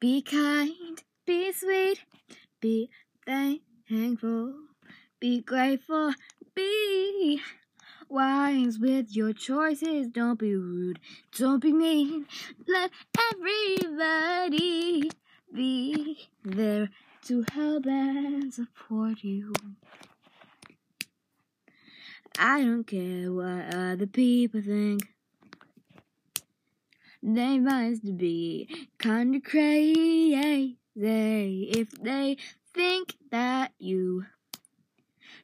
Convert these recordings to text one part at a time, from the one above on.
Be kind, be sweet, be thankful, be grateful, be wise with your choices. Don't be rude, don't be mean. Let everybody be there to help and support you. I don't care what other people think. They must be kinda crazy if they think that you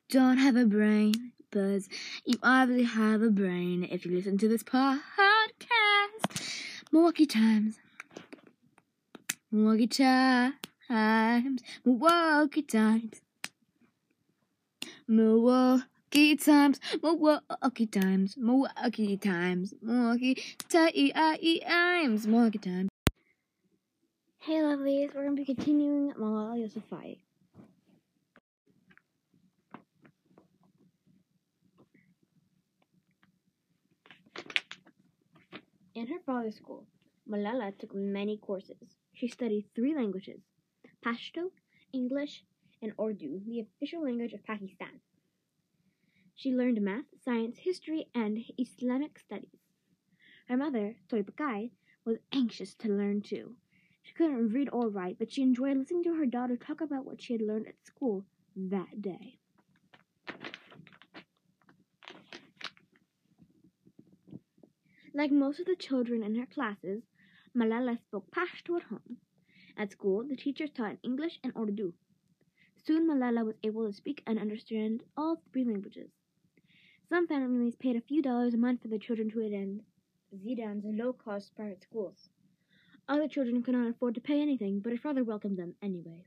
don't have a brain. But you obviously have a brain if you listen to this podcast. Milwaukee Times. Milwaukee Times. Milwaukee Times. Milwaukee Times. Milwaukee Times. Milwaukee Times. Milwaukee Times. Milwaukee Times. Hey lovelies, we're going to be continuing Malala Yousafzai. In her father's school, Malala took many courses. She studied three languages Pashto, English, and Urdu, the official language of Pakistan. She learned math, science, history, and Islamic studies. Her mother, Tolpakai, was anxious to learn too. She couldn't read or write, but she enjoyed listening to her daughter talk about what she had learned at school that day. Like most of the children in her classes, Malala spoke Pashto at home. At school, the teachers taught English and Urdu. Soon Malala was able to speak and understand all three languages. Some families paid a few dollars a month for their children to attend Ziauddin's low-cost private schools. Other children could not afford to pay anything, but her father welcomed them anyway.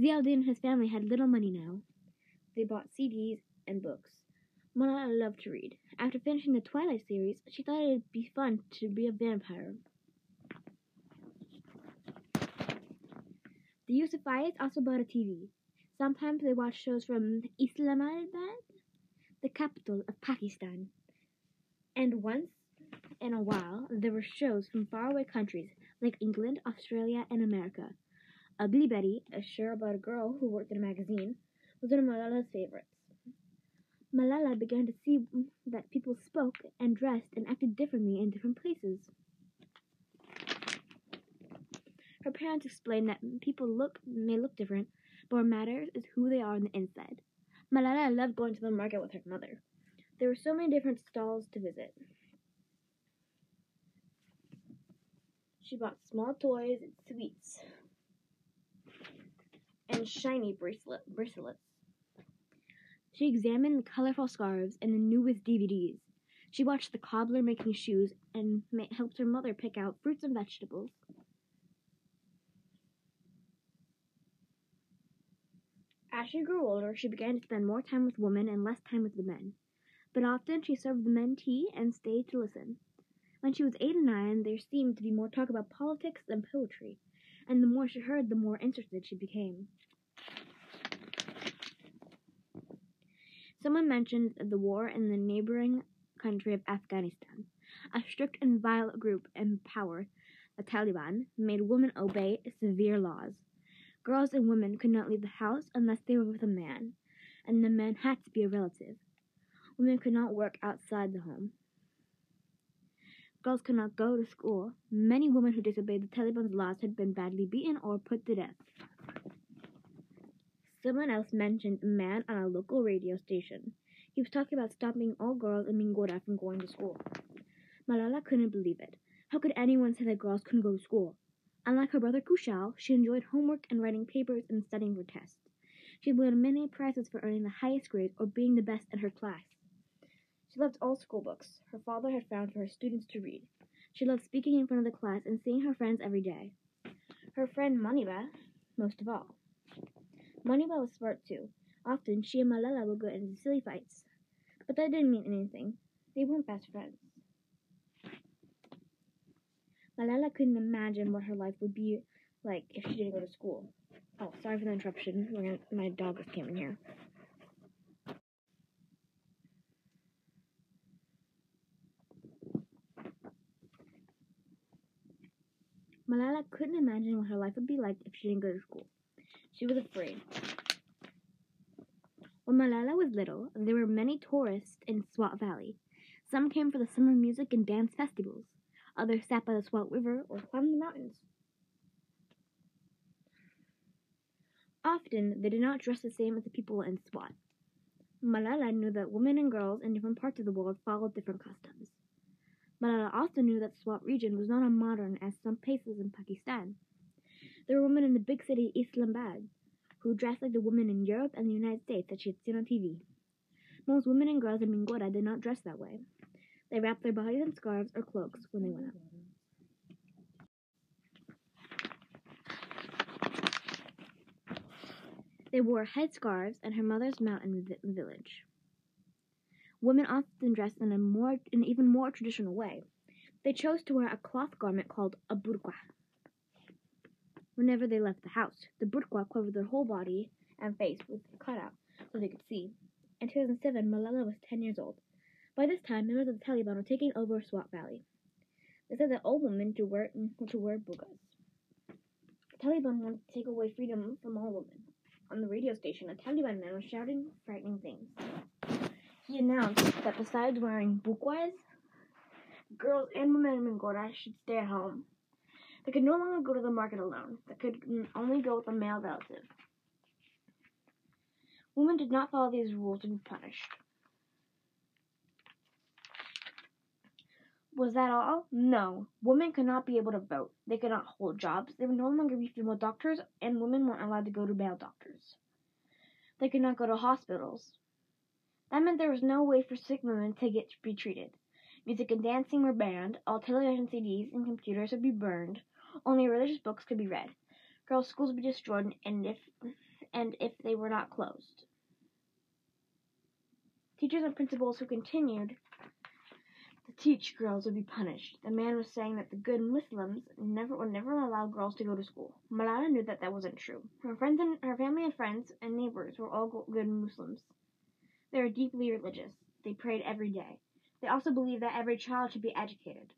Ziauddin and his family had little money now. They bought CDs and books. Malala loved to read. After finishing the Twilight series, she thought it would be fun to be a vampire. The Yousafzais also bought a TV. Sometimes they watched shows from Islamabad, the capital of Pakistan. And once in a while, there were shows from faraway countries like England, Australia, and America. Ugly Betty, a show about a girl who worked in a magazine, was one of Malala's favorites. Malala began to see that people spoke and dressed and acted differently in different places. Her parents explained that people look may look different, but what matters is who they are on the inside. Malala loved going to the market with her mother. There were so many different stalls to visit. She bought small toys and sweets and shiny bracelet, bracelets. She examined the colorful scarves and the newest DVDs. She watched the cobbler making shoes and helped her mother pick out fruits and vegetables. As she grew older, she began to spend more time with women and less time with the men. But often she served the men tea and stayed to listen. When she was eight and nine, there seemed to be more talk about politics than poetry, and the more she heard, the more interested she became. Someone mentioned the war in the neighboring country of Afghanistan. A strict and violent group in power, the Taliban, made women obey severe laws. Girls and women could not leave the house unless they were with a man, and the man had to be a relative. Women could not work outside the home. Girls could not go to school. Many women who disobeyed the Taliban's laws had been badly beaten or put to death. Someone else mentioned a man on a local radio station. He was talking about stopping all girls in Mingora from going to school. Malala couldn't believe it. How could anyone say that girls couldn't go to school? Unlike her brother Kushal, she enjoyed homework and writing papers and studying for tests. She won many prizes for earning the highest grades or being the best in her class. She loved all school books her father had found for her students to read. She loved speaking in front of the class and seeing her friends every day. Her friend Moniba, most of all. Moniba was smart too. Often she and Malala would go into silly fights. But that didn't mean anything. They weren't best friends. Malala couldn't imagine what her life would be like if she didn't go to school. Oh, sorry for the interruption. Gonna, my dog just came in here. Malala couldn't imagine what her life would be like if she didn't go to school. She was afraid. When Malala was little, there were many tourists in Swat Valley. Some came for the summer music and dance festivals. Others sat by the Swat River or climbed the mountains. Often, they did not dress the same as the people in Swat. Malala knew that women and girls in different parts of the world followed different customs. Malala also knew that the Swat region was not as modern as some places in Pakistan. There were women in the big city Islamabad who dressed like the women in Europe and the United States that she had seen on TV. Most women and girls in Mingora did not dress that way. They wrapped their bodies in scarves or cloaks when they went out. They wore headscarves and her mother's mountain vi- village. Women often dressed in a more, an even more traditional way. They chose to wear a cloth garment called a burqa. Whenever they left the house, the burqa covered their whole body and face with a cutout so they could see. In 2007, Malala was 10 years old. By this time, members of the Taliban were taking over Swat Valley. They said that all women to wear to wear burqas. The Taliban wanted to take away freedom from all women. On the radio station, a Taliban man was shouting frightening things. He announced that besides wearing burqas, girls and women in Mingora should stay at home. They could no longer go to the market alone. They could only go with a male relative. Women did not follow these rules and be punished. Was that all? No. Women could not be able to vote. They could not hold jobs. There would no longer be female doctors, and women weren't allowed to go to male doctors. They could not go to hospitals. That meant there was no way for sick women to get to be treated. Music and dancing were banned. All television CDs and computers would be burned. Only religious books could be read. Girls' schools would be destroyed, and if and if they were not closed. Teachers and principals who continued teach girls would be punished. The man was saying that the good Muslims never would never allow girls to go to school. Malala knew that that wasn't true. Her friends and her family and friends and neighbors were all good Muslims. They were deeply religious. They prayed every day. They also believed that every child should be educated.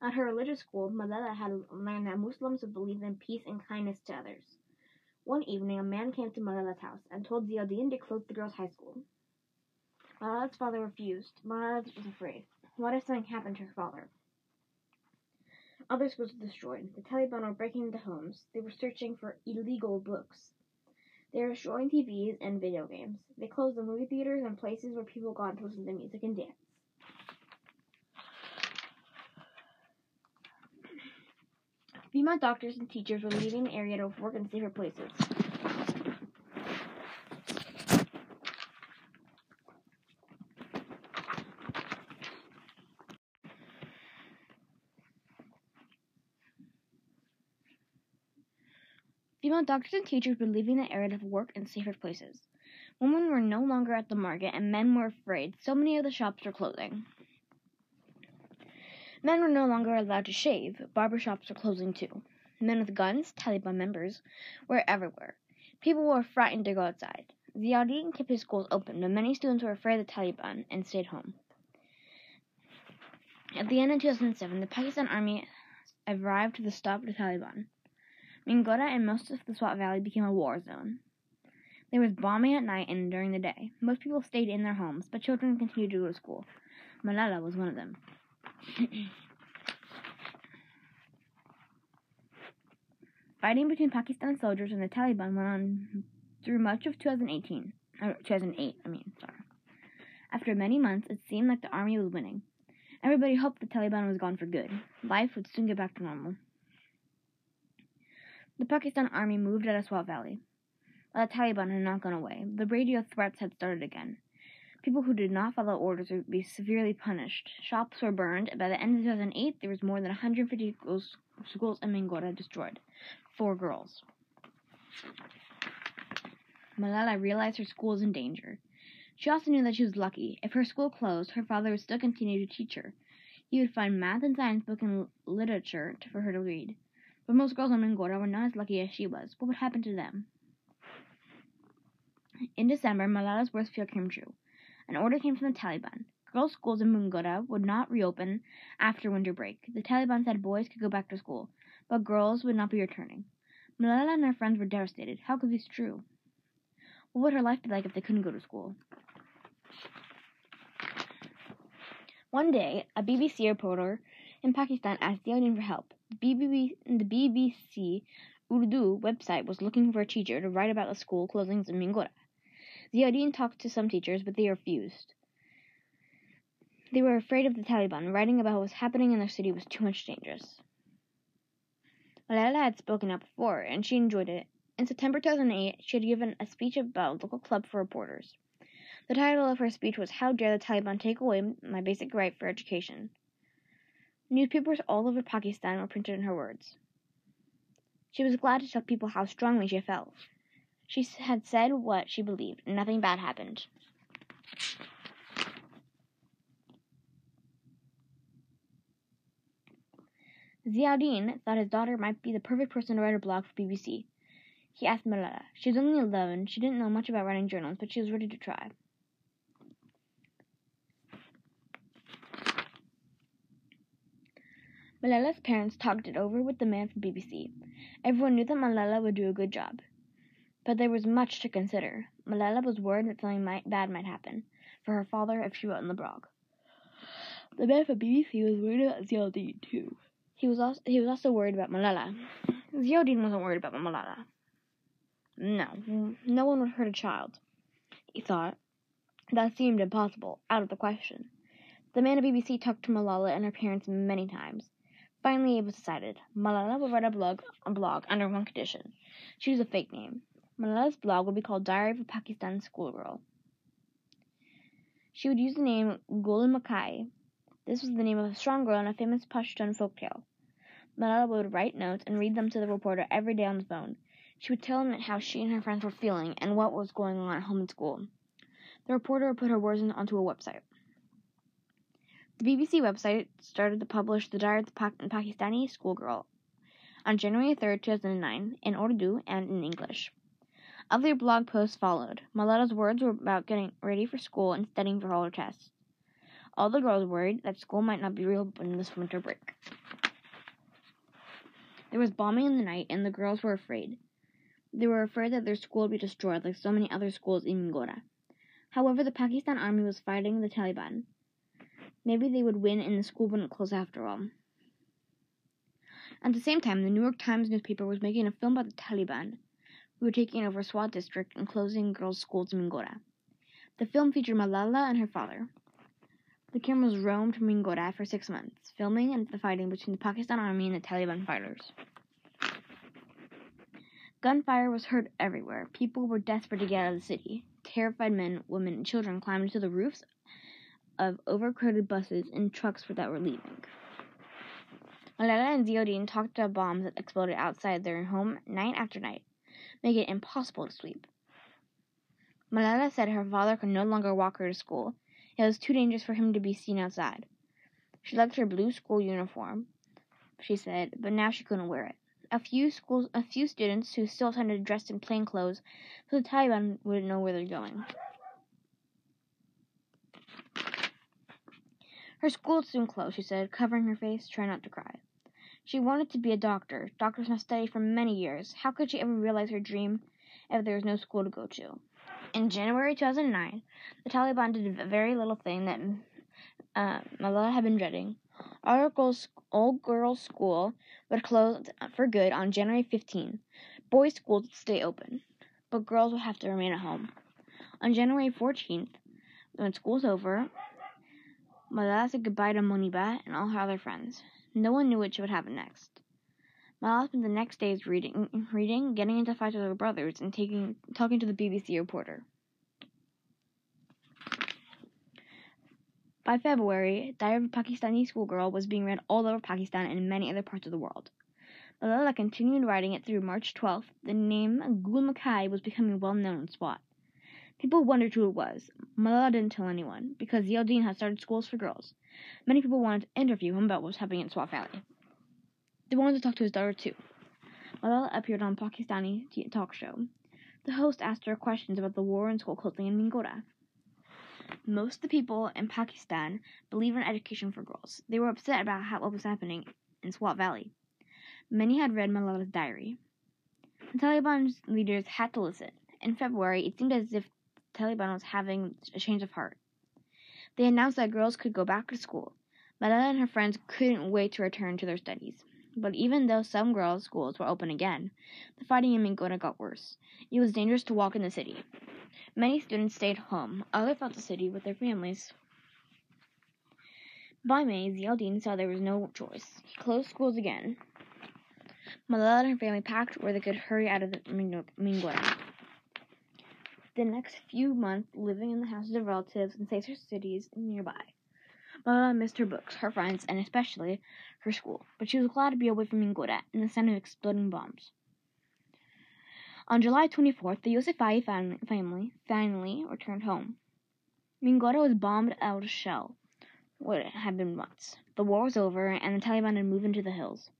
At her religious school, Malala had learned that Muslims would believe in peace and kindness to others. One evening, a man came to Malala's house and told Ziauddin to close the girls' high school. Malala's father refused. Malala was afraid. What if something happened to her father? Others were destroyed. The Taliban were breaking into homes. They were searching for illegal books. They were destroying TVs and video games. They closed the movie theaters and places where people got to listen to music and dance. Female doctors and teachers were leaving the area to work in safer places. Female doctors and teachers were leaving the area to work in safer places. Women were no longer at the market, and men were afraid. So many of the shops were closing. Men were no longer allowed to shave. Barber shops were closing too. Men with guns, Taliban members, were everywhere. People were frightened to go outside. Ziauddin kept his schools open, but many students were afraid of the Taliban and stayed home. At the end of 2007, the Pakistan Army arrived to stop the Taliban. Mingora and most of the Swat Valley became a war zone. There was bombing at night and during the day. Most people stayed in their homes, but children continued to go to school. Malala was one of them. Fighting between Pakistan soldiers and the Taliban went on through much of 2018, or 2008, I mean, sorry. After many months, it seemed like the army was winning. Everybody hoped the Taliban was gone for good. Life would soon get back to normal. The Pakistan army moved out of Swat Valley. But the Taliban had not gone away. The radio threats had started again. People who did not follow orders would be severely punished. Shops were burned, and by the end of 2008, there was more than 150 schools, schools in Mingora destroyed. Four girls. Malala realized her school was in danger. She also knew that she was lucky. If her school closed, her father would still continue to teach her. He would find math and science books and literature for her to read. But most girls in Mingora were not as lucky as she was. What would happen to them? In December, Malala's worst fear came true. An order came from the Taliban. Girls' schools in Mingora would not reopen after winter break. The Taliban said boys could go back to school, but girls would not be returning. Malala and her friends were devastated. How could this be true? What would her life be like if they couldn't go to school? One day, a BBC reporter in Pakistan asked Ziauddin for help. The BBC, Urdu website was looking for a teacher to write about the school closings in Mingora. Ziauddin talked to some teachers, but they refused. They were afraid of the Taliban. Writing about what was happening in their city was too much dangerous. Malala had spoken out before, and she enjoyed it. In September 2008, she had given a speech about a local club for reporters. The title of her speech was How Dare the Taliban Take Away My Basic Right for Education? Newspapers all over Pakistan were printed in her words. She was glad to tell people how strongly she felt. She had said what she believed, and nothing bad happened. Ziauddin thought his daughter might be the perfect person to write a blog for BBC. He asked Malala. She was only 11. She didn't know much about writing journals, but she was ready to try. Malala's parents talked it over with the man from BBC. Everyone knew that Malala would do a good job. But there was much to consider. Malala was worried that something might, bad might happen for her father if she wrote in the blog. The man from BBC was worried about Ziauddin too. He was also he was also worried about Malala. Ziauddin wasn't worried about Malala. No, no one would hurt a child. He thought. That seemed impossible, out of the question. The man at BBC talked to Malala and her parents many times. Finally, it was decided. Malala would write a blog, a blog under one condition. Choose a fake name. Malala's blog would be called Diary of a Pakistan Schoolgirl. She would use the name Gul Makai, this was the name of a strong girl in a famous Pashtun folktale. Malala would write notes and read them to the reporter every day on the phone. She would tell him how she and her friends were feeling and what was going on at home and school. The reporter would put her words onto a website. The BBC website started to publish the Diary of the Pakistani Schoolgirl on January 3, 2009, in Urdu and in English. Other blog posts followed. Malala's words were about getting ready for school and studying for all her tests. All the girls worried that school might not be reopened this winter break. There was bombing in the night, and the girls were afraid. They were afraid that their school would be destroyed like so many other schools in Mingora. However, the Pakistan army was fighting the Taliban. Maybe they would win and the school wouldn't close after all. At the same time, the New York Times newspaper was making a film about the Taliban, who were taking over Swat district and closing girls' schools in Mingora. The film featured Malala and her father. The cameras roamed Mingora for six months, filming the fighting between the Pakistan Army and the Taliban fighters. Gunfire was heard everywhere. People were desperate to get out of the city. Terrified men, women, and children climbed to the roofs of overcrowded buses and trucks that were leaving. Malala and Ziauddin talked about bombs that exploded outside their home night after night, making it impossible to sleep. Malala said her father could no longer walk her to school it was too dangerous for him to be seen outside. She liked her blue school uniform, she said, but now she couldn't wear it. A few schools, a few students who still attended dressed in plain clothes, so the Taliban wouldn't know where they're going. Her school soon closed, she said, covering her face, trying not to cry. She wanted to be a doctor. Doctors must study for many years. How could she ever realize her dream if there was no school to go to? In January 2009, the Taliban did a very little thing that uh, Malala had been dreading. All girls, old girls school would close for good on January 15. Boys' schools would stay open, but girls would have to remain at home. On January 14th, when school's over, Malala said goodbye to Moniba and all her other friends. No one knew what would happen next. Malala spent the next days reading, reading, getting into fights with her brothers, and taking, talking to the BBC reporter. By February, Diary of a Pakistani Schoolgirl was being read all over Pakistan and many other parts of the world. Malala continued writing it through March 12th. The name Gul was becoming well known in Swat. People wondered who it was. Malala didn't tell anyone, because Ziauddin had started schools for girls. Many people wanted to interview him about what was happening in Swat Valley. They wanted to talk to his daughter too. Malala appeared on Pakistani talk show. The host asked her questions about the war and school closing in Mingora. Most of the people in Pakistan believe in education for girls. They were upset about how, what was happening in Swat Valley. Many had read Malala's diary. The Taliban's leaders had to listen. In February, it seemed as if Taliban was having a change of heart. They announced that girls could go back to school. Malala and her friends couldn't wait to return to their studies. But even though some girls' schools were open again, the fighting in Mingora got worse. It was dangerous to walk in the city. Many students stayed home, others left the city with their families. By May, Ziauddin saw there was no choice. He closed schools again. Malala and her family packed where they could hurry out of the Mingora. The next few months living in the houses of relatives in safer cities nearby. Malala missed her books, her friends, and especially her school, but she was glad to be away from Mingora and the sound of exploding bombs. On July 24th, the Yousafzai family finally returned home. Mingora was bombed out of shell, what had been once. The war was over, and the Taliban had moved into the hills.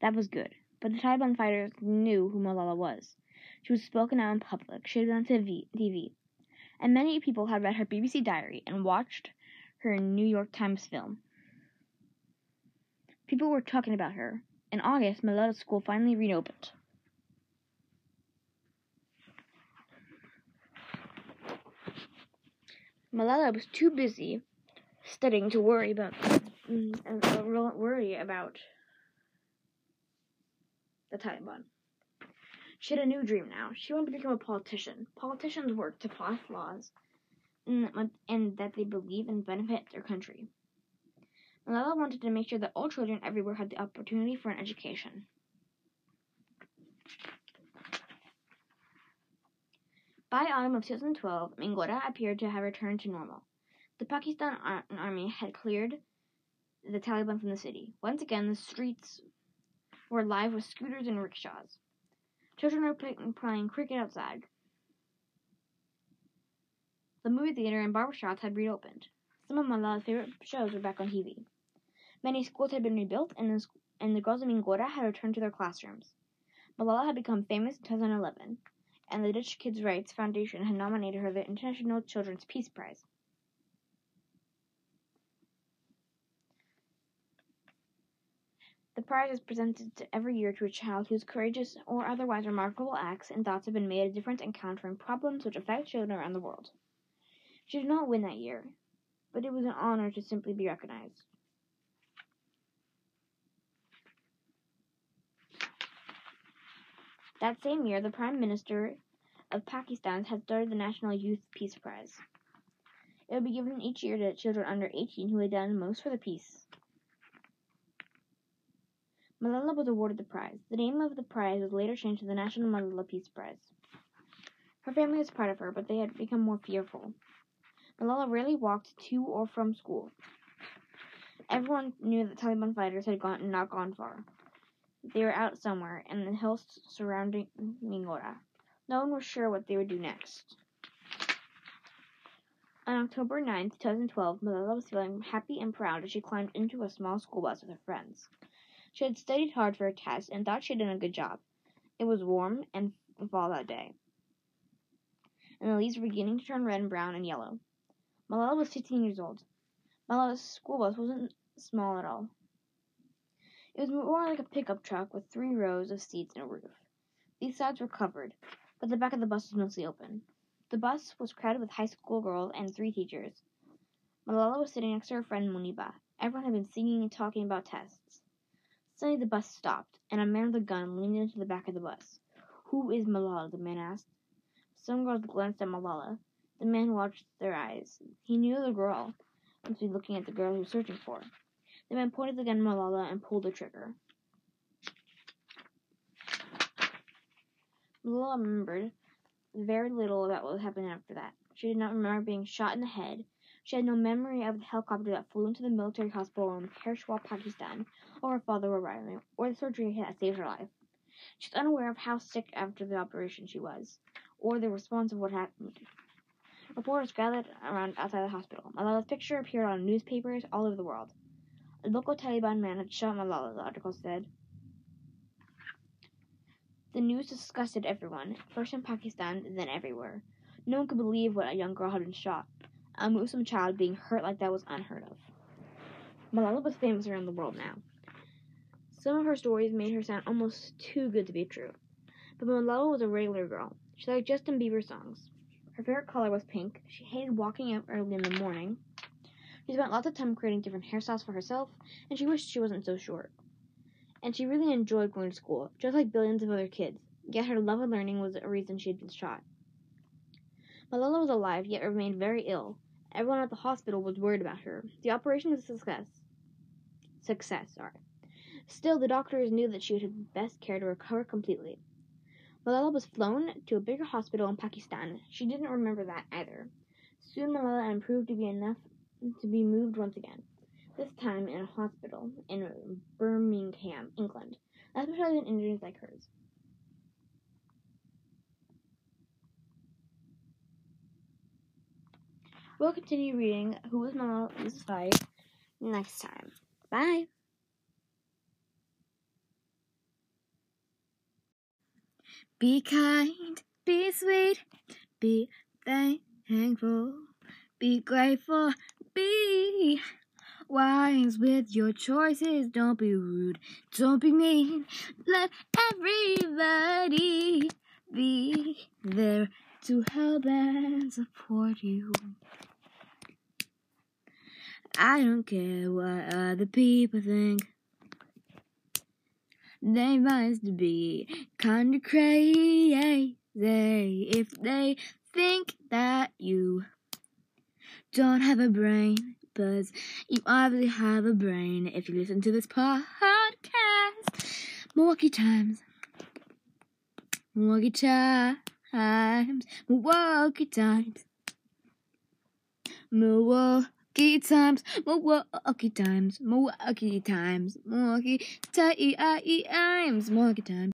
That was good, but the Taliban fighters knew who Malala was. She was spoken out in public. She had been on TV, and many people had read her BBC diary and watched her New York Times film. People were talking about her. In August, Malala's school finally reopened. Malala was too busy studying to worry about uh, worry about the Taliban. She had a new dream now. She wanted to become a politician. Politicians work to pass laws and, that they believe and benefit their country. Malala wanted to make sure that all children everywhere had the opportunity for an education. By autumn of 2012, Mingora appeared to have returned to normal. The Pakistan ar- army had cleared the Taliban from the city. Once again, the streets were alive with scooters and rickshaws. Children were play- playing cricket outside. The movie theater and barbershops had reopened. Some of Malala's favorite shows were back on TV. Many schools had been rebuilt, and the, and the girls of Mingora had returned to their classrooms. Malala had become famous in 2011, and the Dutch Kids' Rights Foundation had nominated her the International Children's Peace Prize. The prize is presented every year to a child whose courageous or otherwise remarkable acts and thoughts have been made a difference in countering problems which affect children around the world. She did not win that year, but it was an honor to simply be recognized. That same year, the Prime Minister of Pakistan had started the National Youth Peace Prize. It would be given each year to children under 18 who had done most for the peace. Malala was awarded the prize. The name of the prize was later changed to the National Malala Peace Prize. Her family was proud of her, but they had become more fearful. Malala rarely walked to or from school. Everyone knew that Taliban fighters had gone not gone far. They were out somewhere in the hills surrounding Mingora. No one was sure what they would do next. On October 9, 2012, Malala was feeling happy and proud as she climbed into a small school bus with her friends. She had studied hard for her test and thought she had done a good job. It was warm and fall that day, and the leaves were beginning to turn red and brown and yellow. Malala was 15 years old. Malala's school bus wasn't small at all. It was more like a pickup truck with three rows of seats and a roof. These sides were covered, but the back of the bus was mostly open. The bus was crowded with high school girls and three teachers. Malala was sitting next to her friend Moniba. Everyone had been singing and talking about tests. Suddenly the bus stopped, and a man with a gun leaned into the back of the bus. Who is Malala? the man asked. Some girls glanced at Malala. The man watched their eyes. He knew the girl must be looking at the girl he was searching for. The man pointed the gun at Malala and pulled the trigger. Malala remembered very little about what happened after that. She did not remember being shot in the head. She had no memory of the helicopter that flew into the military hospital in Peshawar, Pakistan, or her father arriving, or the surgery that saved her life. She was unaware of how sick after the operation she was, or the response of what happened. Reporters gathered around outside the hospital. Malala's picture appeared on newspapers all over the world. A local Taliban man had shot Malala, the article said. The news disgusted everyone, first in Pakistan, then everywhere. No one could believe what a young girl had been shot. A Muslim child being hurt like that was unheard of. Malala was famous around the world now. Some of her stories made her sound almost too good to be true. But Malala was a regular girl. She liked Justin Bieber songs. Her favorite color was pink. She hated walking out early in the morning. She spent lots of time creating different hairstyles for herself, and she wished she wasn't so short. And she really enjoyed going to school, just like billions of other kids. Yet her love of learning was a reason she had been shot. Malala was alive, yet remained very ill. Everyone at the hospital was worried about her. The operation was a success. Success, sorry. Still, the doctors knew that she would have best care to recover completely. Malala was flown to a bigger hospital in Pakistan. She didn't remember that either. Soon Malala improved to be enough to be moved once again. This time in a hospital in Birmingham, England, specialized in injuries like hers. We'll continue reading Who Was Malala Yousafzai next time. Bye. Be kind, be sweet, be thankful, be grateful, be wise with your choices. Don't be rude, don't be mean. Let everybody be there to help and support you. I don't care what other people think. They must be kinda crazy if they think that you don't have a brain. But you obviously have a brain if you listen to this podcast. Milwaukee Times. Milwaukee Times. Milwaukee Times. Milwaukee Times. Milwaukee Times. Milwaukee Times. Milwaukee Times. Milwaukee Times.